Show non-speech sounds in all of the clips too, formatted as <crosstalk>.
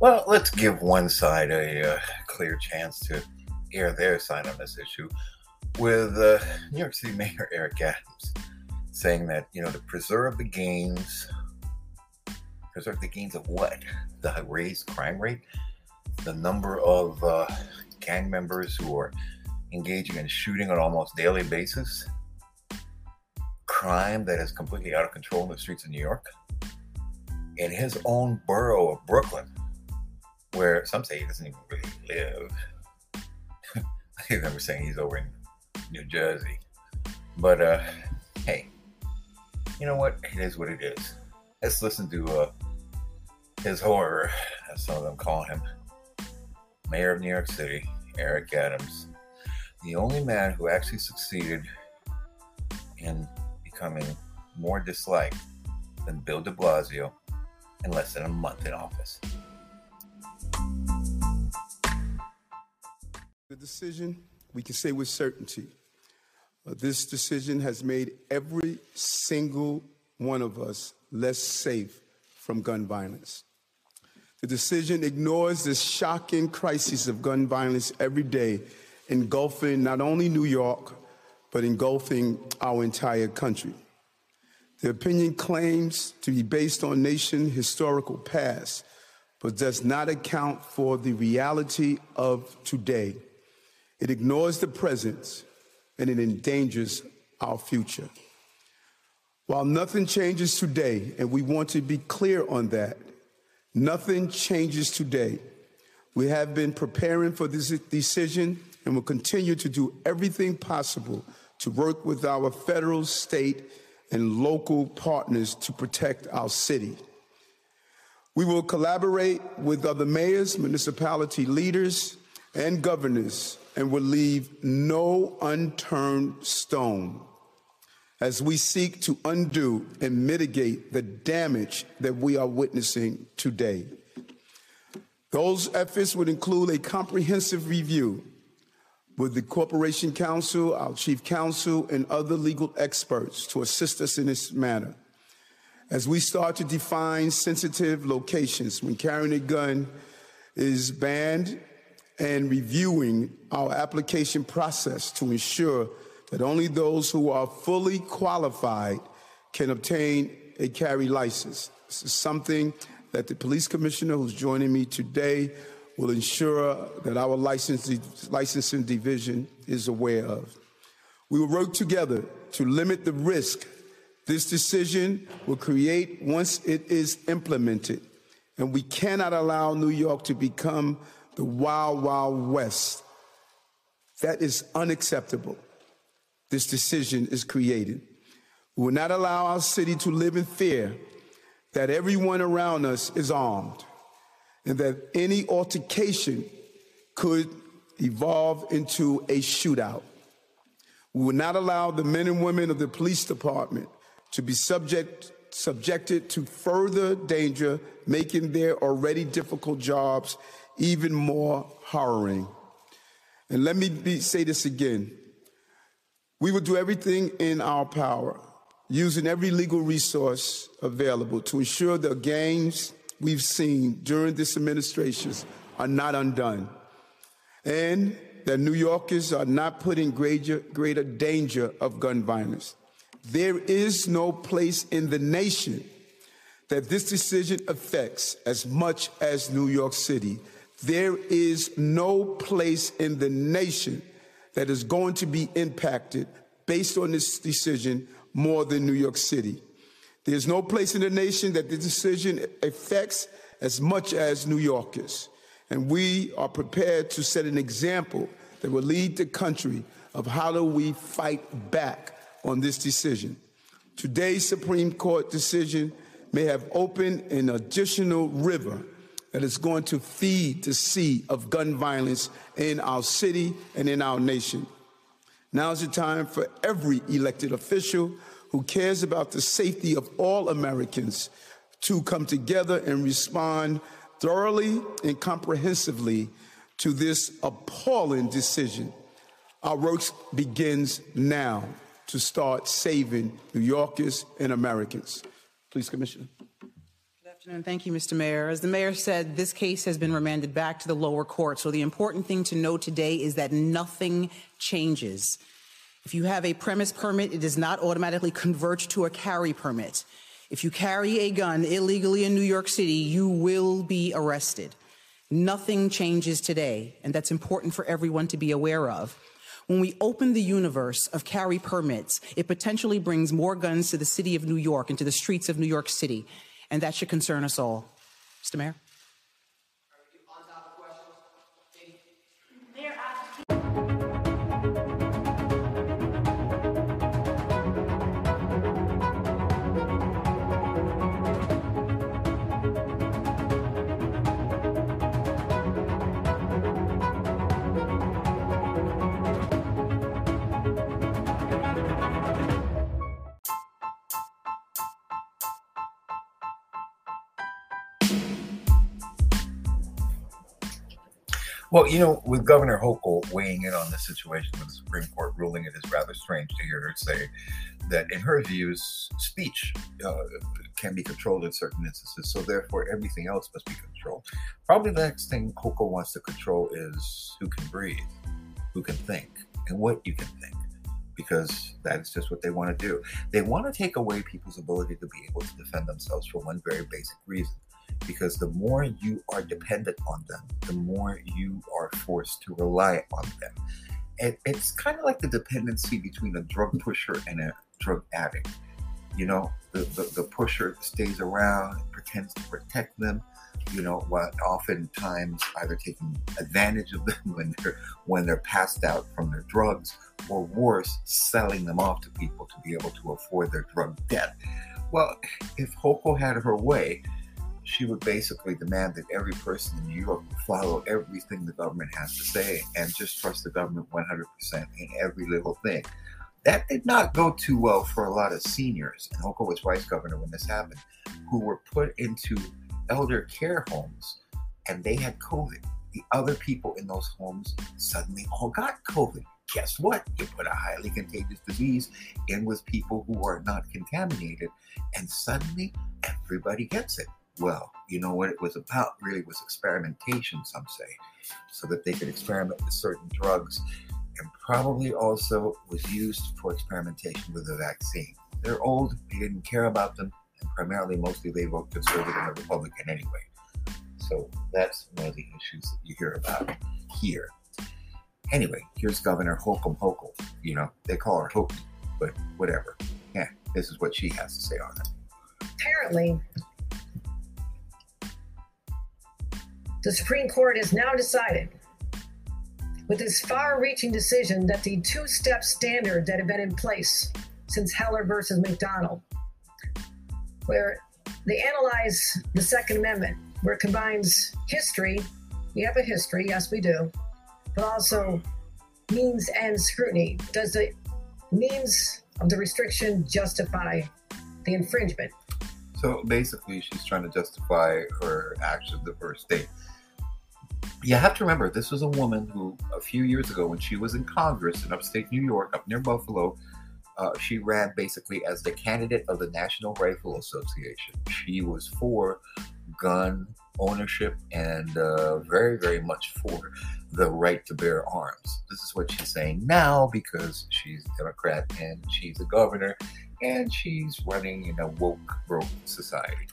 Well, let's give one side a uh, clear chance to air their side on this issue with uh, New York City Mayor Eric Adams saying that, you know, to preserve the gains, preserve the gains of what? The raised crime rate? The number of uh, gang members who are engaging in shooting on almost daily basis? Crime that is completely out of control in the streets of New York? In his own borough of Brooklyn, where some say he doesn't even really live. <laughs> I remember saying he's over in New Jersey. But uh, hey, you know what? It is what it is. Let's listen to uh, his horror, as some of them call him. Mayor of New York City, Eric Adams, the only man who actually succeeded in becoming more disliked than Bill de Blasio in less than a month in office. Decision, we can say with certainty, uh, this decision has made every single one of us less safe from gun violence. The decision ignores the shocking crisis of gun violence every day, engulfing not only New York, but engulfing our entire country. The opinion claims to be based on nation historical past, but does not account for the reality of today. It ignores the present and it endangers our future. While nothing changes today, and we want to be clear on that, nothing changes today. We have been preparing for this decision and will continue to do everything possible to work with our federal, state, and local partners to protect our city. We will collaborate with other mayors, municipality leaders, and governors and will leave no unturned stone as we seek to undo and mitigate the damage that we are witnessing today. Those efforts would include a comprehensive review with the Corporation Counsel, our Chief Counsel, and other legal experts to assist us in this matter. As we start to define sensitive locations when carrying a gun is banned and reviewing our application process to ensure that only those who are fully qualified can obtain a carry license. This is something that the police commissioner who's joining me today will ensure that our licensing division is aware of. We will work together to limit the risk this decision will create once it is implemented. And we cannot allow New York to become the wild, wild west. That is unacceptable. This decision is created. We will not allow our city to live in fear that everyone around us is armed and that any altercation could evolve into a shootout. We will not allow the men and women of the police department to be subject, subjected to further danger, making their already difficult jobs even more harrowing. And let me be, say this again. We will do everything in our power, using every legal resource available to ensure the gains we've seen during this administration are not undone, and that New Yorkers are not put in greater, greater danger of gun violence. There is no place in the nation that this decision affects as much as New York City. There is no place in the nation that is going to be impacted based on this decision more than New York City. There's no place in the nation that the decision affects as much as New Yorkers. And we are prepared to set an example that will lead the country of how do we fight back on this decision. Today's Supreme Court decision may have opened an additional river that is going to feed the sea of gun violence in our city and in our nation. Now is the time for every elected official who cares about the safety of all Americans to come together and respond thoroughly and comprehensively to this appalling decision. Our work begins now to start saving New Yorkers and Americans. Please, Commissioner. Afternoon. Thank you, Mr. Mayor. As the mayor said, this case has been remanded back to the lower court. So the important thing to know today is that nothing changes. If you have a premise permit, it does not automatically convert to a carry permit. If you carry a gun illegally in New York City, you will be arrested. Nothing changes today, and that's important for everyone to be aware of. When we open the universe of carry permits, it potentially brings more guns to the city of New York and to the streets of New York City, and that should concern us all. Mr. Mayor? Well, you know, with Governor Hochul weighing in on the situation with the Supreme Court ruling, it is rather strange to hear her say that, in her views, speech uh, can be controlled in certain instances, so therefore everything else must be controlled. Probably the next thing Hochul wants to control is who can breathe, who can think, and what you can think, because that is just what they want to do. They want to take away people's ability to be able to defend themselves for one very basic reason because the more you are dependent on them, the more you are forced to rely on them. It's kind of like the dependency between a drug pusher and a drug addict. You know, the, the, the pusher stays around, pretends to protect them, you know, while oftentimes either taking advantage of them <laughs> when they're when they're passed out from their drugs, or worse, selling them off to people to be able to afford their drug debt. Well, if Hochul had her way, she would basically demand that every person in New York follow everything the government has to say and just trust the government 100% in every little thing. That did not go too well for a lot of seniors, and Hochul was vice governor when this happened, who were put into elder care homes and they had COVID. The other people in those homes suddenly all got COVID. Guess what? You put a highly contagious disease in with people who are not contaminated, and suddenly everybody gets it. Well, you know what it was about really was experimentation, some say, so that they could experiment with certain drugs and probably also was used for experimentation with the vaccine. They're old, they didn't care about them, and primarily mostly they vote conservative and Republican anyway. So that's one of the issues that you hear about here. Anyway, here's Governor Holcomb Hochul. You know, they call her Hokie, but whatever. Yeah, this is what she has to say on it. Apparently, the Supreme Court has now decided, with this far reaching decision, that the two step standard that have been in place since Heller versus McDonald, where they analyze the Second Amendment, where it combines history, we have a history, yes, we do, but also means and scrutiny. Does the means of the restriction justify the infringement? So basically, she's trying to justify her actions the first state you have to remember this was a woman who a few years ago when she was in congress in upstate new york up near buffalo uh, she ran basically as the candidate of the national rifle association. She was for gun ownership and uh, very very much for the right to bear arms. This is what she's saying now because she's a democrat and she's a governor and she's running in a woke broke society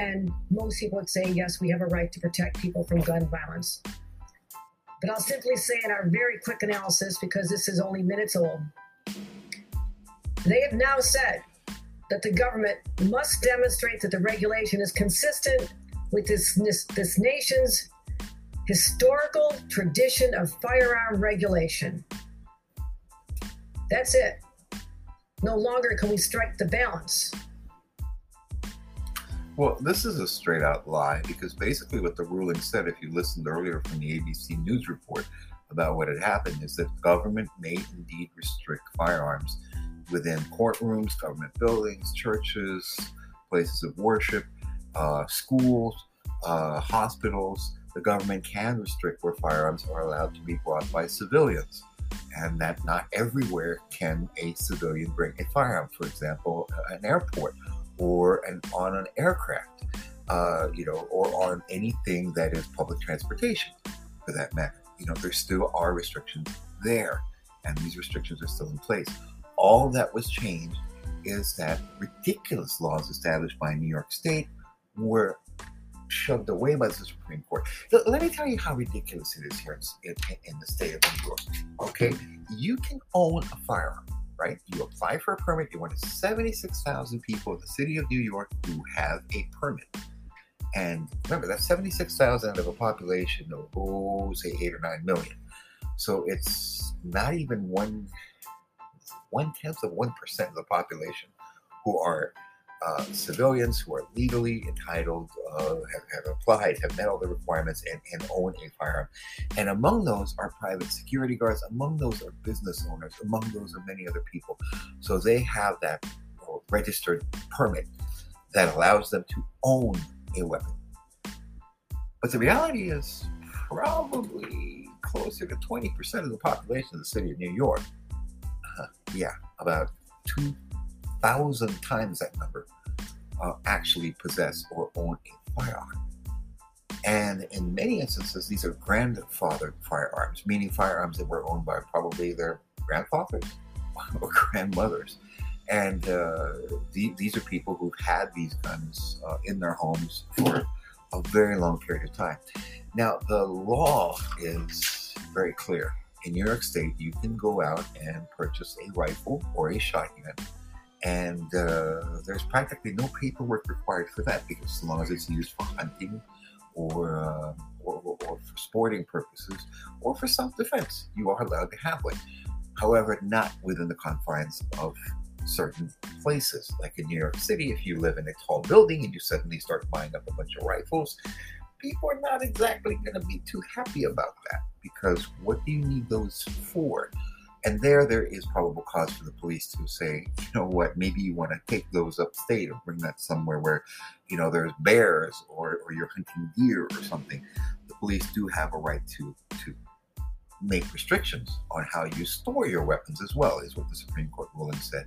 and most people would say, yes, we have a right to protect people from gun violence. But I'll simply say in our very quick analysis, because this is only minutes old, they have now said that the government must demonstrate that the regulation is consistent with this, this, this nation's historical tradition of firearm regulation. That's it. No longer can we strike the balance. Well, this is a straight out lie because basically what the ruling said, if you listened earlier from the ABC News report about what had happened, is that government may indeed restrict firearms within courtrooms, government buildings, churches, places of worship, uh, schools, uh, hospitals. The government can restrict where firearms are allowed to be brought by civilians and that not everywhere can a civilian bring a firearm. For example, an airport or an, on an aircraft. uh, you know, or on anything that is public transportation for that matter. You know, there still are restrictions there, and these restrictions are still in place. All that was changed is that ridiculous laws established by New York State were shoved away by the Supreme Court. Let me tell you how ridiculous it is here in, in, in the state of New York. Okay, you can own a firearm, right? You apply for a permit. You're one of 76,000 people in the city of New York who have a permit. And remember, that's 76,000 of a population of, oh, say, eight or nine million. So it's not even one one tenth of one percent of the population who are uh, civilians who are legally entitled, uh, have, have applied, have met all the requirements, and, own a firearm. And among those are private security guards. Among those are business owners. Among those are many other people. So they have that registered permit that allows them to own a weapon. But the reality is probably closer to 20% of the population of the city of New York. Uh, yeah, about 2,000 times that number uh, actually possess or own a firearm. And in many instances, these are grandfather firearms, meaning firearms that were owned by probably their grandfathers <laughs> or grandmothers. And uh, the, these are people who've had these guns uh, in their homes for a very long period of time. Now, the law is very clear. In New York State, you can go out and purchase a rifle or a shotgun, and uh, there's practically no paperwork required for that because as long as it's used for hunting or, uh, or, or, or for sporting purposes or for self defense, you are allowed to have one. However, not within the confines of certain places. Like in New York City, if you live in a tall building and you suddenly start buying up a bunch of rifles, people are not exactly going to be too happy about that because what do you need those for? And there, there is probable cause for the police to say, you know what, maybe you want to take those upstate or bring that somewhere where, you know, there's bears or, or you're hunting deer or something. The police do have a right to to make restrictions on how you store your weapons as well, is what the Supreme Court ruling said.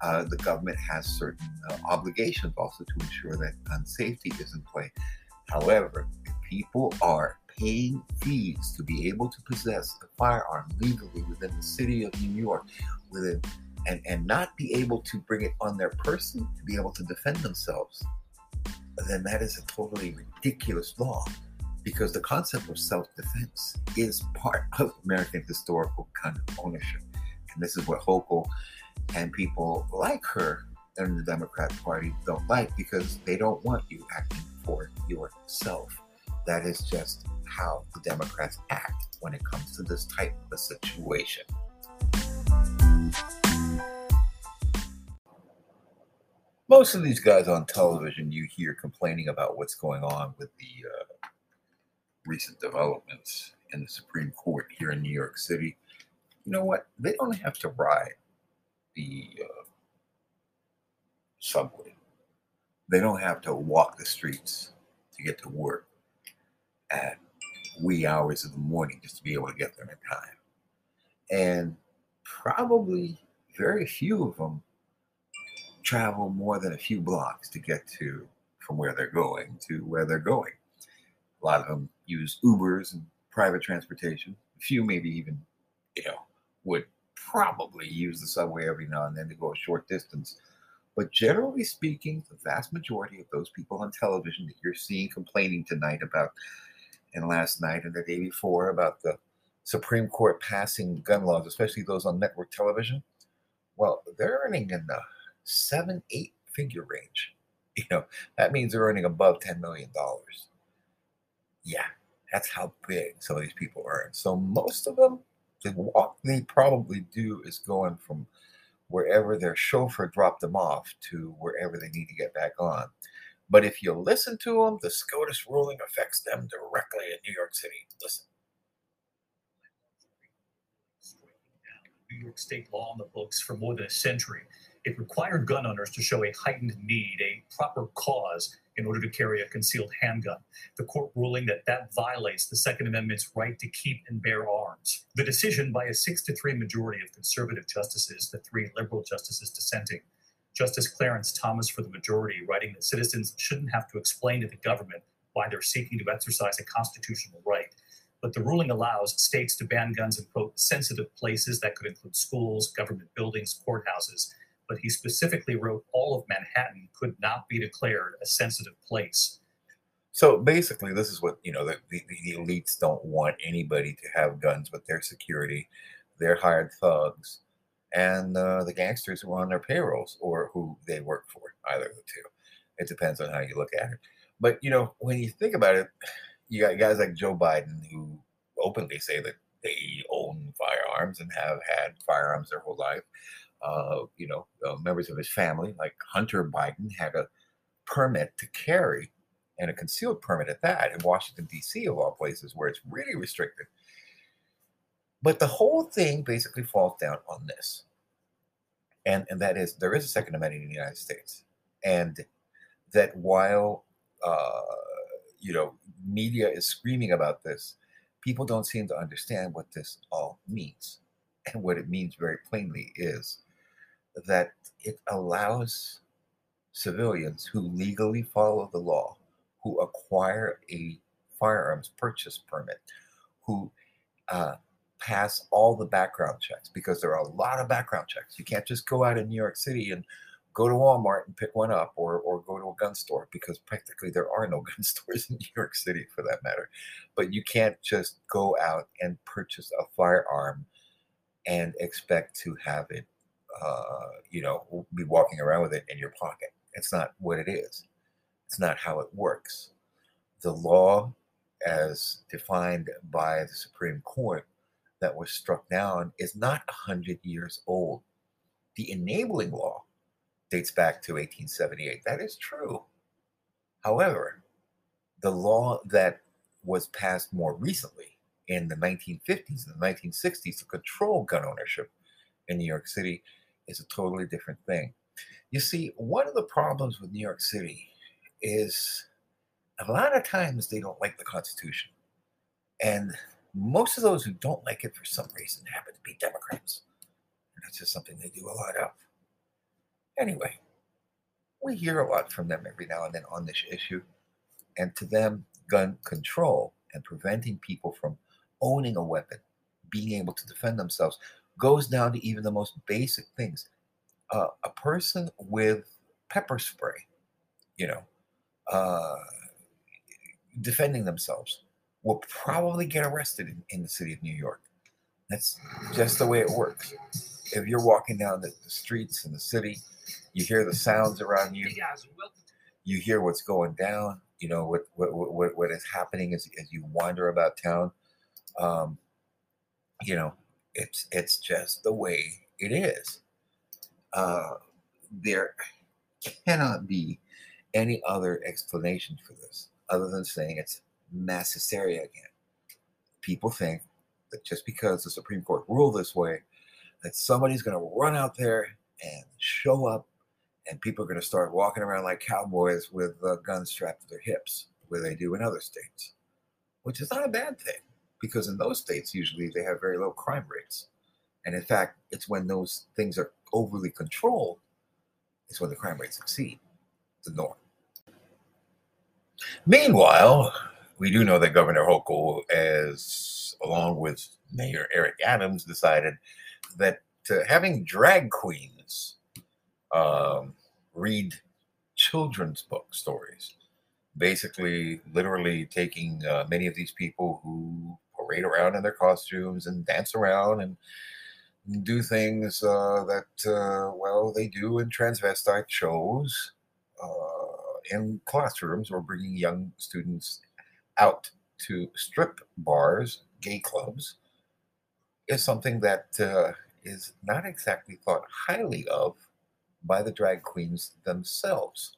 Uh, the government has certain uh, obligations also to ensure that gun safety is in play. However, if people are paying fees to be able to possess a firearm legally within the city of New York, within and, and not be able to bring it on their person to be able to defend themselves, then that is a totally ridiculous law because the concept of self defense is part <laughs> of American historical kind of ownership. And this is what Hochul and people like her in the Democrat Party don't like because they don't want you acting for yourself. That is just how the Democrats act when it comes to this type of situation. Most of these guys on television you hear complaining about what's going on with the uh, recent developments in the Supreme Court here in New York City, you know what? They don't have to ride the uh, subway. They don't have to walk the streets to get to work at wee hours of the morning just to be able to get there in time. And probably very few of them travel more than a few blocks to get to from where they're going to where they're going. A lot of them use Ubers and private transportation. A few maybe even, you know, would probably use the subway every now and then to go a short distance. But generally speaking, the vast majority of those people on television that you're seeing complaining tonight about, and last night and the day before about the Supreme Court passing gun laws, especially those on network television, well, they're earning in the seven, eight figure range. <laughs> You know, that means they're earning above $10 million. Yeah, that's how big some of these people earn. So most of them, the walk they probably do is going from wherever their chauffeur dropped them off to wherever they need to get back on. But if you listen to them, the SCOTUS ruling affects them directly in New York City. Listen. New York state law on the books for more than a century. It required gun owners to show a heightened need, a proper cause in order to carry a concealed handgun. The court ruling that that violates the Second Amendment's right to keep and bear arms. The decision by a six to three majority of conservative justices, the three liberal justices dissenting, Justice Clarence Thomas for the majority, writing that citizens shouldn't have to explain to the government why they're seeking to exercise a constitutional right. But the ruling allows states to ban guns in, quote, sensitive places that could include schools, government buildings, courthouses. But he specifically wrote all of Manhattan could not be declared a sensitive place. So basically, this is what you know the, the, the elites don't want anybody to have guns, but their security, their hired thugs, and uh, the gangsters who are on their payrolls or who they work for. Either of the two. It depends on how you look at it. But you know, when you think about it, you got guys like Joe Biden who openly say that they own firearms and have had firearms their whole life. Uh, you know, uh, members of his family, like Hunter Biden, had a permit to carry and a concealed permit at that in Washington, D.C., of all places, where it's really restricted. But the whole thing basically falls down on this. And, and that is there is a Second Amendment in the United States. And that while, uh, you know, media is screaming about this, people don't seem to understand what this all means. And what it means very plainly is that it allows civilians who legally follow the law who acquire a firearms purchase permit, who uh, pass all the background checks, because there are a lot of background checks. You can't just go out in New York City and go to Walmart and pick one up or, or go to a gun store because practically there are no <laughs> gun stores in New York City for that matter. But you can't just go out and purchase a firearm and expect to have it, uh, you know, be walking around with it in your pocket. It's not what it is. It's not how it works. The law, as defined by the Supreme Court, that was struck down is not 100 years old. The enabling law dates back to 1878. That is true. However, the law that was passed more recently in the 1950s and the 1960s to control gun ownership in New York City is a totally different thing. You see, one of the problems with New York City is a lot of times they don't like the Constitution. And most of those who don't like it for some reason happen to be Democrats. And that's just something they do a lot of. Anyway, we hear a lot from them every now and then on this issue. And to them, gun control and preventing people from owning a weapon, being able to defend themselves, goes down to even the most basic things. Uh, a person with pepper spray, you know, uh, defending themselves will probably get arrested in, in, the city of New York. That's just the way it works. If you're walking down the, the streets in the city, you hear the sounds around you, you hear what's going down, you know, what, what, what, what is happening as, as you wander about town. Um, you know, it's, it's just the way it is. Uh, there cannot be any other explanation for this other than saying it's mass hysteria again. People think that just because the Supreme Court ruled this way, that somebody's going to run out there and show up, and people are going to start walking around like cowboys with uh, guns strapped to their hips, where they do in other states, which is not a bad thing because in those states, usually they have very low crime rates. And in fact, it's when those things are overly controlled, it's when the crime rates exceed the norm. Meanwhile, we do know that Governor Hochul, as along with Mayor Eric Adams, decided that uh, having drag queens um, read children's book stories, basically, literally taking uh, many of these people who parade around in their costumes and dance around and do things uh, that, uh, well, they do in transvestite shows uh, in classrooms or bringing young students out to strip bars, gay clubs, is something that uh, is not exactly thought highly of by the drag queens themselves.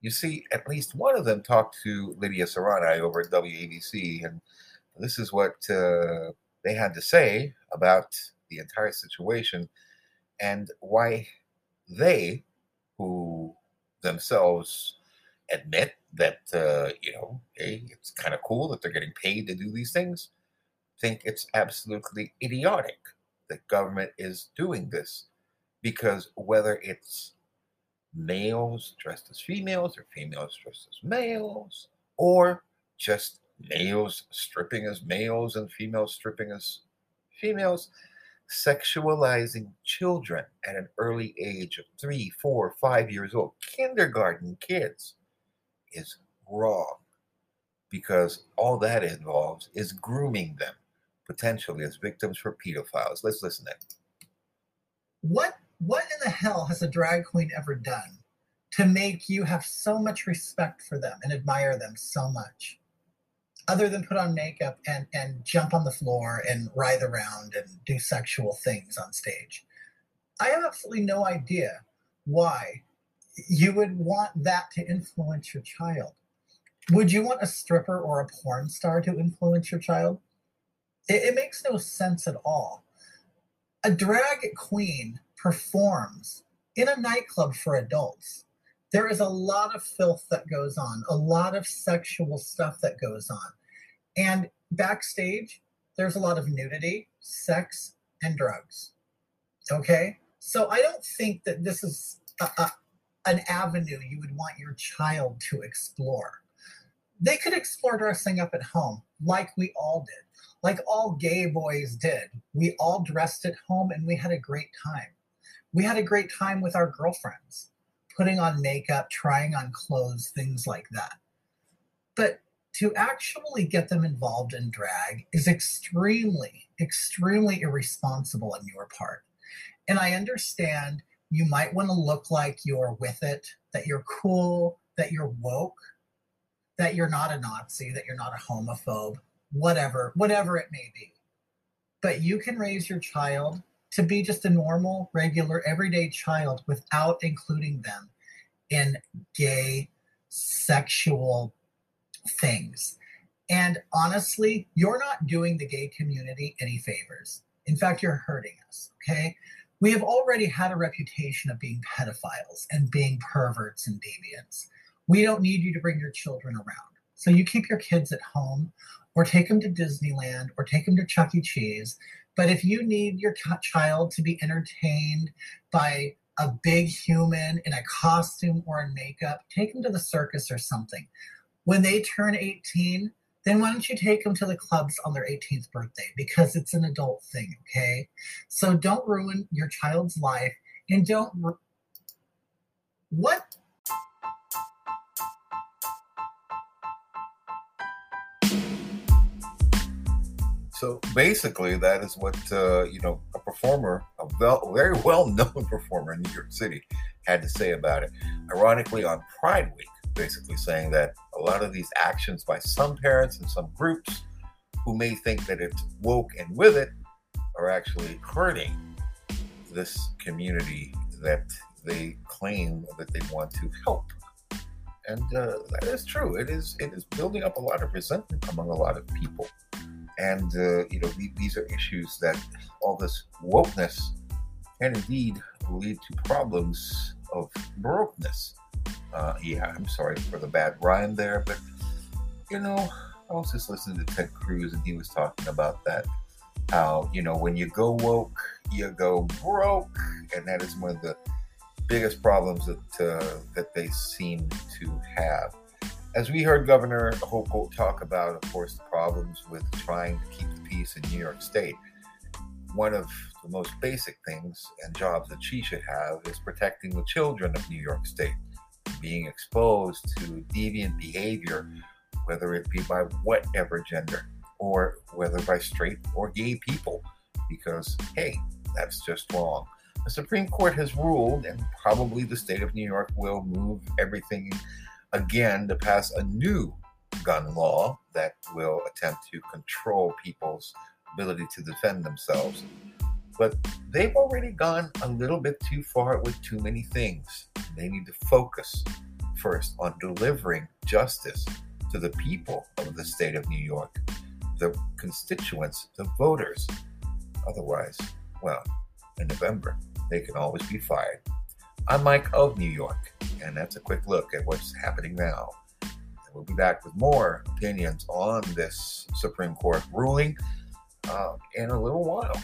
You see, at least one of them talked to Lydia Serrani over at WABC, and this is what uh, they had to say about the entire situation and why they, who themselves admit that uh, you know, hey, it's kind of cool that they're getting paid to do these things. Think it's absolutely idiotic that government is doing this because whether it's males dressed as females or females dressed as males, or just males stripping as males and females stripping as females, sexualizing children at an early age of three, four, five years old, kindergarten kids, is wrong because all that involves is grooming them potentially as victims for pedophiles. Let's listen in. What what in the hell has a drag queen ever done to make you have so much respect for them and admire them so much? Other than put on makeup and, and jump on the floor and writhe around and do sexual things on stage. I have absolutely no idea why you would want that to influence your child. Would you want a stripper or a porn star to influence your child? It, it makes no sense at all. A drag queen performs in a nightclub for adults. There is a lot of filth that goes on, a lot of sexual stuff that goes on. And backstage, there's a lot of nudity, sex, and drugs. Okay? So I don't think that this is a, a, an avenue you would want your child to explore. They could explore dressing up at home like we all did, like all gay boys did. We all dressed at home and we had a great time. We had a great time with our girlfriends, putting on makeup, trying on clothes, things like that. But to actually get them involved in drag is extremely, extremely irresponsible on your part. And I understand you might want to look like you're with it, that you're cool, that you're woke, that you're not a Nazi, that you're not a homophobe, whatever, whatever it may be. But you can raise your child to be just a normal, regular, everyday child without including them in gay, sexual things. And honestly, you're not doing the gay community any favors. In fact, you're hurting us, okay? We have already had a reputation of being pedophiles and being perverts and deviants. We don't need you to bring your children around. So you keep your kids at home or take them to Disneyland or take them to Chuck E. Cheese. But if you need your child to be entertained by a big human in a costume or in makeup, take them to the circus or something. When they turn 18, then why don't you take them to the clubs on their 18th birthday? Because it's an adult thing, okay? So don't ruin your child's life and don't. Ru- what? So basically, that is what uh, you know a performer, a well, very well-known <laughs> performer in New York City, had to say about it. Ironically, on Pride Week, basically saying that lot of these actions by some parents and some groups who may think that it's woke and with it are actually hurting this community that they claim that they want to help. And uh, that is true. It is it is building up a lot of resentment among a lot of people. And uh, you know these are issues that all this wokeness can indeed lead to problems of brokenness uh, yeah, I'm sorry for the bad rhyme there, but you know, I was just listening to Ted Cruz and he was talking about that. How, you know, when you go woke, you go broke. And that is one of the biggest problems that, uh, that they seem to have. As we heard Governor Hochul talk about, of course, the problems with trying to keep the peace in New York State, one of the most basic things and jobs that she should have is protecting the children of New York State being exposed to deviant behavior, whether it be by whatever gender or whether by straight or gay people, because hey, that's just wrong. The Supreme Court has ruled, and probably the state of New York will move everything again to pass a new gun law that will attempt to control people's ability to defend themselves. But they've already gone a little bit too far with too many things. They need to focus first on delivering justice to the people of the state of New York, the constituents, the voters. Otherwise, well, in November, they can always be fired. I'm Mike of New York, and that's a quick look at what's happening now. And we'll be back with more opinions on this Supreme Court ruling uh, in a little while.